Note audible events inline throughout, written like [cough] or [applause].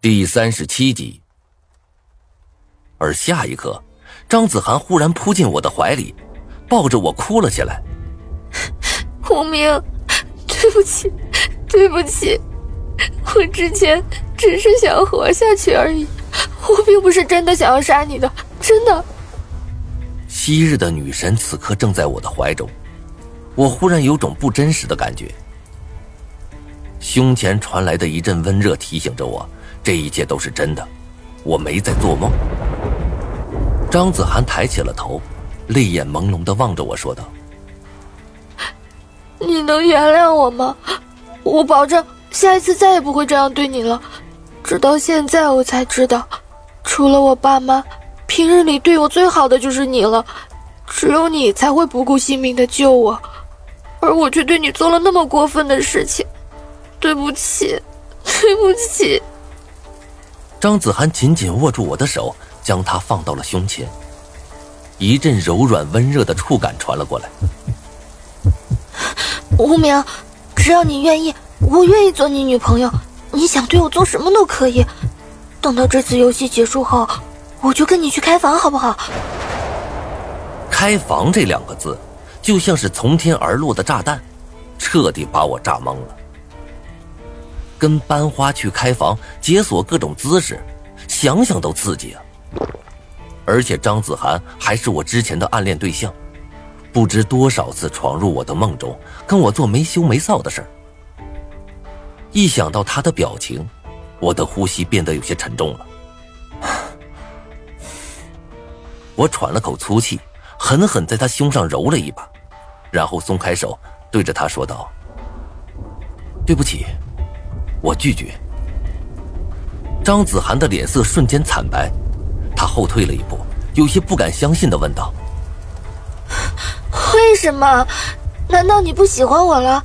第三十七集。而下一刻，张子涵忽然扑进我的怀里，抱着我哭了起来。[laughs] 无名，对不起，对不起，我之前只是想活下去而已，我并不是真的想要杀你的，真的。昔日的女神此刻正在我的怀中，我忽然有种不真实的感觉。胸前传来的一阵温热提醒着我，这一切都是真的，我没在做梦。张子涵抬起了头，泪眼朦胧的望着我说道：“你能原谅我吗？我保证下一次再也不会这样对你了。直到现在，我才知道，除了我爸妈，平日里对我最好的就是你了。只有你才会不顾性命的救我，而我却对你做了那么过分的事情。”对不起，对不起。张子涵紧紧握住我的手，将它放到了胸前。一阵柔软温热的触感传了过来。[laughs] 无名，只要你愿意，我愿意做你女朋友。你想对我做什么都可以。等到这次游戏结束后，我就跟你去开房，好不好？开房这两个字，就像是从天而落的炸弹，彻底把我炸懵了。跟班花去开房解锁各种姿势，想想都刺激啊！而且张子涵还是我之前的暗恋对象，不知多少次闯入我的梦中，跟我做没羞没臊的事儿。一想到他的表情，我的呼吸变得有些沉重了。我喘了口粗气，狠狠在他胸上揉了一把，然后松开手，对着他说道：“对不起。”我拒绝。张子涵的脸色瞬间惨白，他后退了一步，有些不敢相信的问道：“为什么？难道你不喜欢我了？”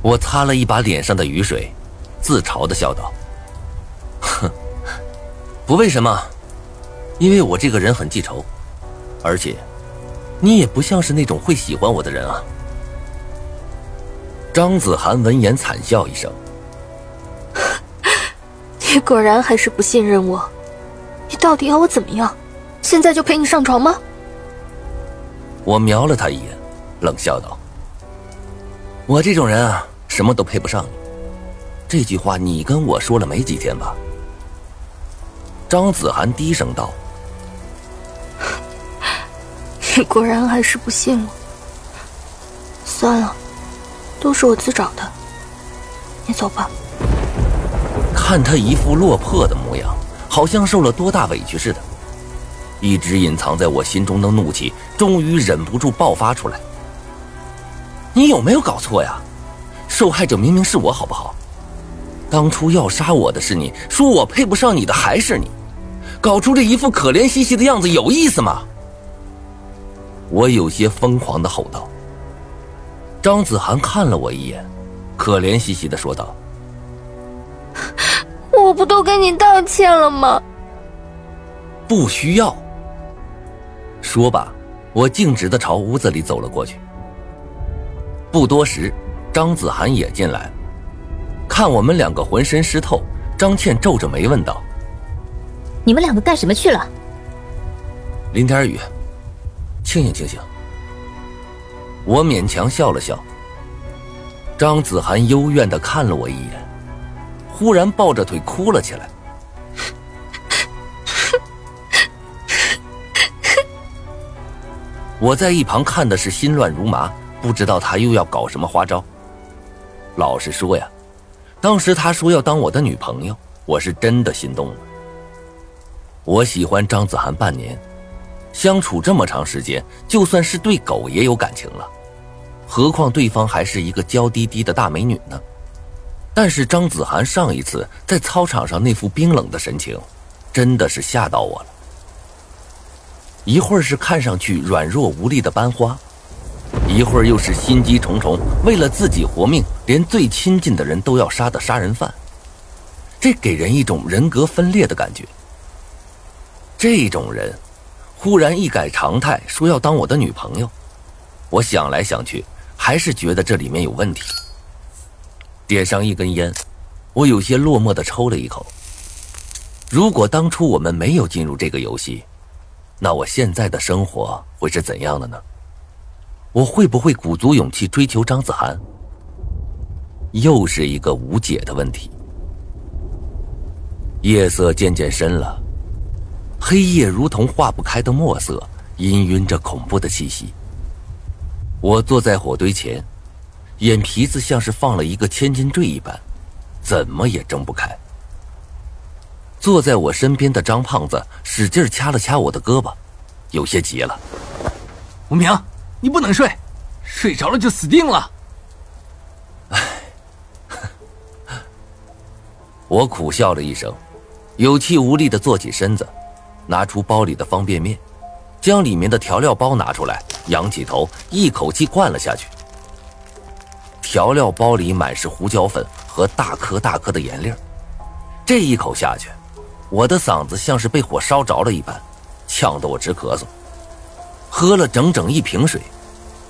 我擦了一把脸上的雨水，自嘲的笑道：“哼，不为什么，因为我这个人很记仇，而且，你也不像是那种会喜欢我的人啊。”张子涵闻言惨笑一声。你 [laughs] 果然还是不信任我，你到底要我怎么样？现在就陪你上床吗？我瞄了他一眼，冷笑道：“我这种人啊，什么都配不上你。这句话你跟我说了没几天吧？”张子涵低声道：“你果然还是不信我。算了，都是我自找的。你走吧。”看他一副落魄的模样，好像受了多大委屈似的。一直隐藏在我心中的怒气，终于忍不住爆发出来。你有没有搞错呀？受害者明明是我，好不好？当初要杀我的是你，说我配不上你的还是你，搞出这一副可怜兮兮的样子，有意思吗？我有些疯狂的吼道。张子涵看了我一眼，可怜兮兮的说道。我不都跟你道歉了吗？不需要。说罢，我径直的朝屋子里走了过去。不多时，张子涵也进来了。看我们两个浑身湿透，张倩皱着眉问道：“你们两个干什么去了？”淋点雨，清醒清醒。我勉强笑了笑。张子涵幽怨的看了我一眼。忽然抱着腿哭了起来，[laughs] 我在一旁看的是心乱如麻，不知道他又要搞什么花招。老实说呀，当时他说要当我的女朋友，我是真的心动了。我喜欢张子涵半年，相处这么长时间，就算是对狗也有感情了，何况对方还是一个娇滴滴的大美女呢？但是张子涵上一次在操场上那副冰冷的神情，真的是吓到我了。一会儿是看上去软弱无力的班花，一会儿又是心机重重，为了自己活命，连最亲近的人都要杀的杀人犯。这给人一种人格分裂的感觉。这种人，忽然一改常态，说要当我的女朋友，我想来想去，还是觉得这里面有问题。点上一根烟，我有些落寞的抽了一口，如果当初我们没有进入这个游戏，那我现在的生活会是怎样的呢？我会不会鼓足勇气追求张子涵？又是一个无解的问题。夜色渐渐深了，黑夜如同化不开的墨色，氤氲着恐怖的气息。我坐在火堆前，眼皮子像是放了一个千斤坠一般，怎么也睁不开。坐在我身边的张胖子使劲掐了掐我的胳膊，有些急了：“吴明，你不能睡，睡着了就死定了。”唉，我苦笑了一声，有气无力的坐起身子，拿出包里的方便面，将里面的调料包拿出来，仰起头一口气灌了下去。调料包里满是胡椒粉和大颗大颗的盐粒这一口下去。我的嗓子像是被火烧着了一般，呛得我直咳嗽。喝了整整一瓶水，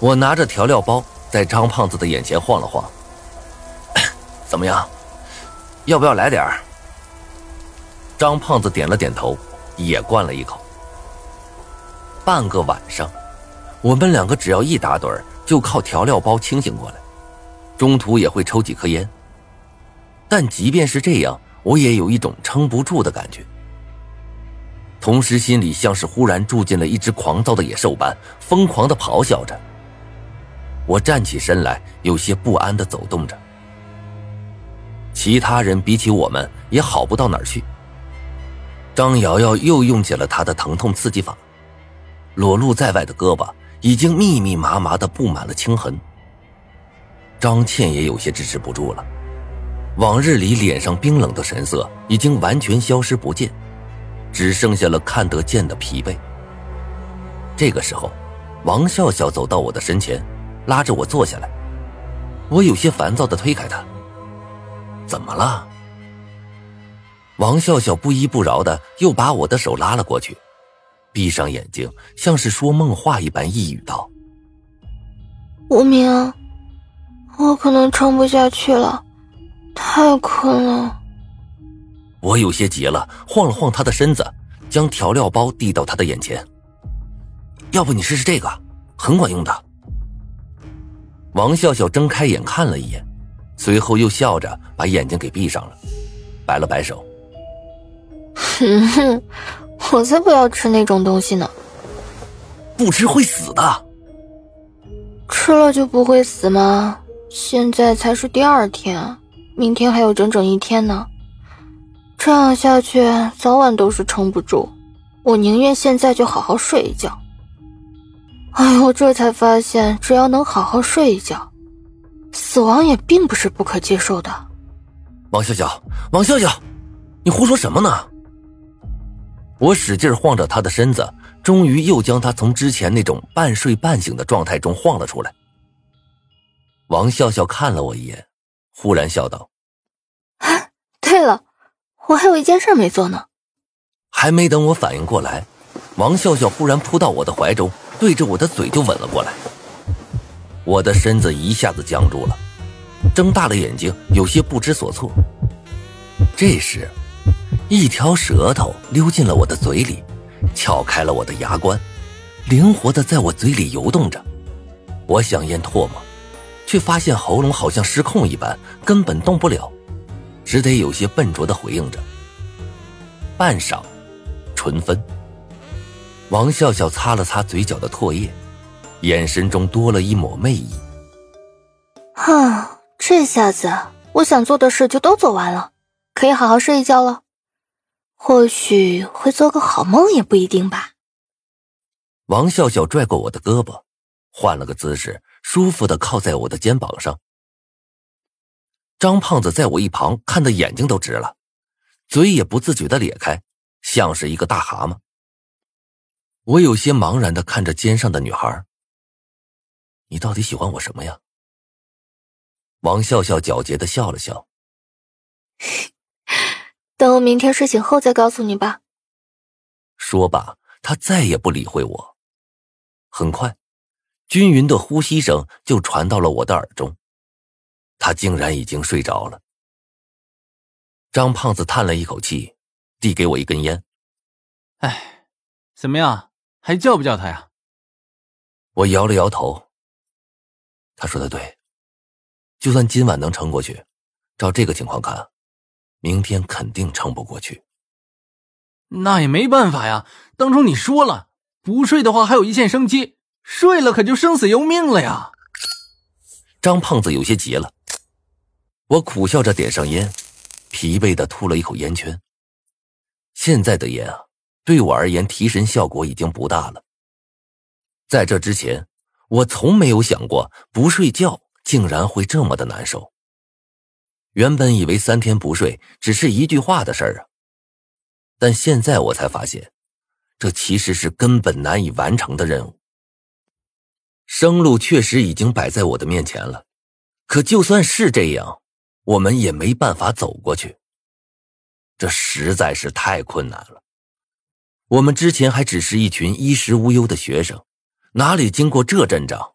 我拿着调料包在张胖子的眼前晃了晃。[clears throat] 怎么样？要不要来点儿？张胖子点了点头，也灌了一口。半个晚上，我们两个只要一打盹儿，就靠调料包清醒过来，中途也会抽几颗烟。但即便是这样。我也有一种撑不住的感觉，同时心里像是忽然住进了一只狂躁的野兽般，疯狂的咆哮着。我站起身来，有些不安的走动着。其他人比起我们也好不到哪儿去。张瑶瑶又用起了她的疼痛刺激法，裸露在外的胳膊已经密密麻麻的布满了青痕。张倩也有些支持不住了。往日里脸上冰冷的神色已经完全消失不见，只剩下了看得见的疲惫。这个时候，王笑笑走到我的身前，拉着我坐下来。我有些烦躁的推开他：“怎么了？”王笑笑不依不饶的又把我的手拉了过去，闭上眼睛，像是说梦话一般，一语道：“无名，我可能撑不下去了。”太困了，我有些急了，晃了晃他的身子，将调料包递到他的眼前。要不你试试这个，很管用的。王笑笑睁开眼看了一眼，随后又笑着把眼睛给闭上了，摆了摆手。哼哼，我才不要吃那种东西呢！不吃会死的。吃了就不会死吗？现在才是第二天。明天还有整整一天呢，这样下去早晚都是撑不住。我宁愿现在就好好睡一觉。哎，我这才发现，只要能好好睡一觉，死亡也并不是不可接受的。王笑笑，王笑笑，你胡说什么呢？我使劲晃着他的身子，终于又将他从之前那种半睡半醒的状态中晃了出来。王笑笑看了我一眼。忽然笑道：“啊，对了，我还有一件事没做呢。”还没等我反应过来，王笑笑忽然扑到我的怀中，对着我的嘴就吻了过来。我的身子一下子僵住了，睁大了眼睛，有些不知所措。这时，一条舌头溜进了我的嘴里，撬开了我的牙关，灵活的在我嘴里游动着。我想咽唾沫。却发现喉咙好像失控一般，根本动不了，只得有些笨拙的回应着。半晌，唇分。王笑笑擦了擦嘴角的唾液，眼神中多了一抹媚意。啊，这下子我想做的事就都做完了，可以好好睡一觉了。或许会做个好梦也不一定吧。王笑笑拽过我的胳膊，换了个姿势。舒服的靠在我的肩膀上。张胖子在我一旁看的眼睛都直了，嘴也不自觉的咧开，像是一个大蛤蟆。我有些茫然的看着肩上的女孩。你到底喜欢我什么呀？王笑笑狡黠的笑了笑。[laughs] 等我明天睡醒后再告诉你吧。说罢，他再也不理会我。很快。均匀的呼吸声就传到了我的耳中，他竟然已经睡着了。张胖子叹了一口气，递给我一根烟。哎，怎么样？还叫不叫他呀？我摇了摇头。他说的对，就算今晚能撑过去，照这个情况看，明天肯定撑不过去。那也没办法呀，当初你说了，不睡的话还有一线生机，睡了可就生死由命了呀。张胖子有些急了，我苦笑着点上烟，疲惫的吐了一口烟圈。现在的烟啊，对我而言提神效果已经不大了。在这之前，我从没有想过不睡觉竟然会这么的难受。原本以为三天不睡只是一句话的事儿啊，但现在我才发现，这其实是根本难以完成的任务。生路确实已经摆在我的面前了，可就算是这样，我们也没办法走过去。这实在是太困难了。我们之前还只是一群衣食无忧的学生，哪里经过这阵仗？